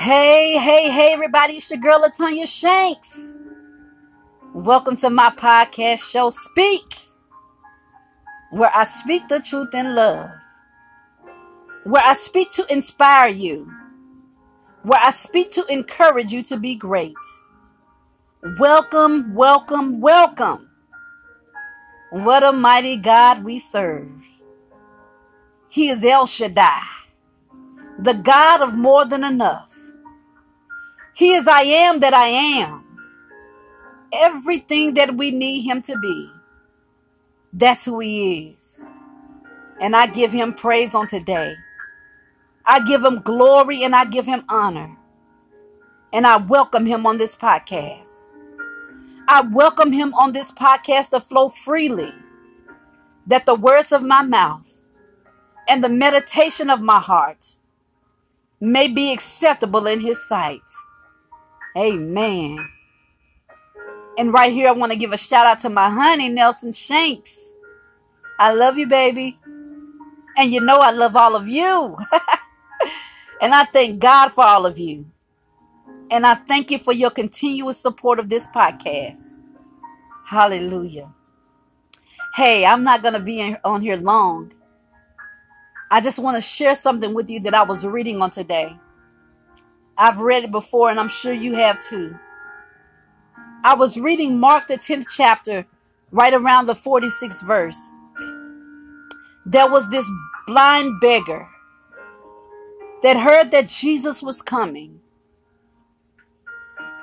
Hey, hey, hey, everybody. It's your girl, Latanya Shanks. Welcome to my podcast show, Speak, where I speak the truth in love, where I speak to inspire you, where I speak to encourage you to be great. Welcome, welcome, welcome. What a mighty God we serve. He is El Shaddai, the God of more than enough. He is I am that I am. Everything that we need him to be. That's who he is. And I give him praise on today. I give him glory and I give him honor. And I welcome him on this podcast. I welcome him on this podcast to flow freely. That the words of my mouth and the meditation of my heart may be acceptable in his sight. Amen. And right here, I want to give a shout out to my honey, Nelson Shanks. I love you, baby. And you know I love all of you. and I thank God for all of you. And I thank you for your continuous support of this podcast. Hallelujah. Hey, I'm not going to be in, on here long. I just want to share something with you that I was reading on today. I've read it before, and I'm sure you have too. I was reading Mark, the 10th chapter, right around the 46th verse. There was this blind beggar that heard that Jesus was coming.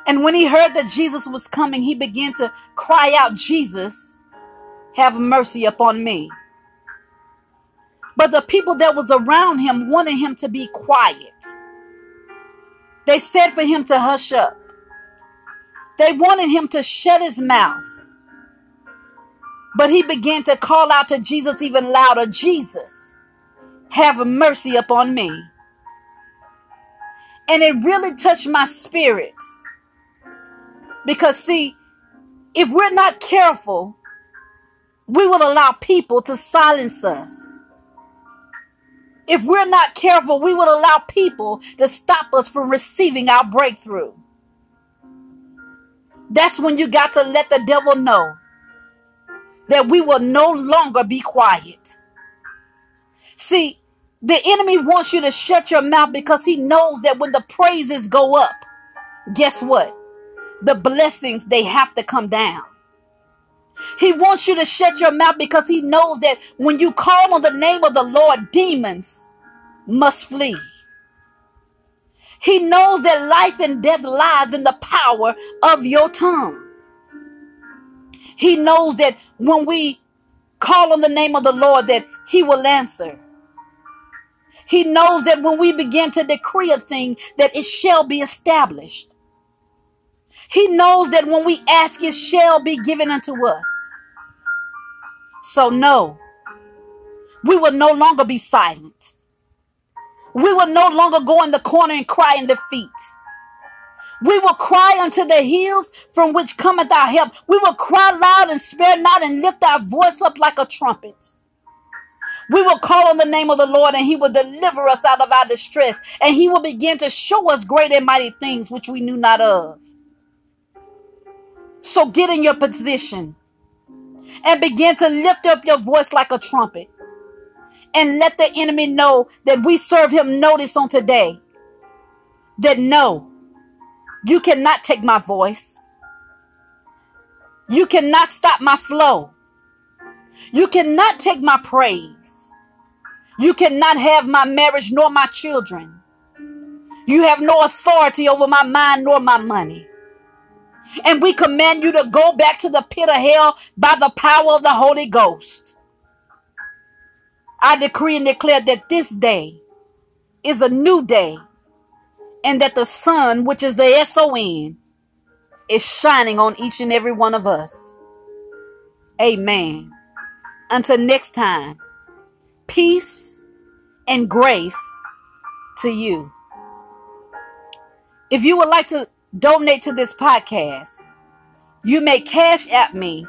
And when he heard that Jesus was coming, he began to cry out, Jesus, have mercy upon me. But the people that was around him wanted him to be quiet. They said for him to hush up. They wanted him to shut his mouth. But he began to call out to Jesus even louder Jesus, have mercy upon me. And it really touched my spirit. Because, see, if we're not careful, we will allow people to silence us. If we're not careful, we will allow people to stop us from receiving our breakthrough. That's when you got to let the devil know that we will no longer be quiet. See, the enemy wants you to shut your mouth because he knows that when the praises go up, guess what? The blessings, they have to come down. He wants you to shut your mouth because he knows that when you call on the name of the Lord, demons must flee. He knows that life and death lies in the power of your tongue. He knows that when we call on the name of the Lord that he will answer. He knows that when we begin to decree a thing that it shall be established. He knows that when we ask it shall be given unto us. So no, we will no longer be silent. We will no longer go in the corner and cry in defeat. We will cry unto the hills from which cometh our help. We will cry loud and spare not and lift our voice up like a trumpet. We will call on the name of the Lord and he will deliver us out of our distress and he will begin to show us great and mighty things which we knew not of. So get in your position and begin to lift up your voice like a trumpet and let the enemy know that we serve him notice on today. That no, you cannot take my voice. You cannot stop my flow. You cannot take my praise. You cannot have my marriage nor my children. You have no authority over my mind nor my money. And we command you to go back to the pit of hell by the power of the Holy Ghost. I decree and declare that this day is a new day and that the sun, which is the S O N, is shining on each and every one of us. Amen. Until next time, peace and grace to you. If you would like to donate to this podcast, you may Cash App me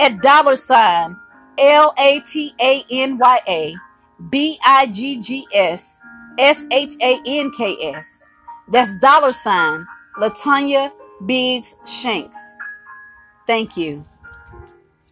at dollar sign L A T A N Y A B I G G S S H A N K S. That's dollar sign Latanya Biggs Shanks. Thank you.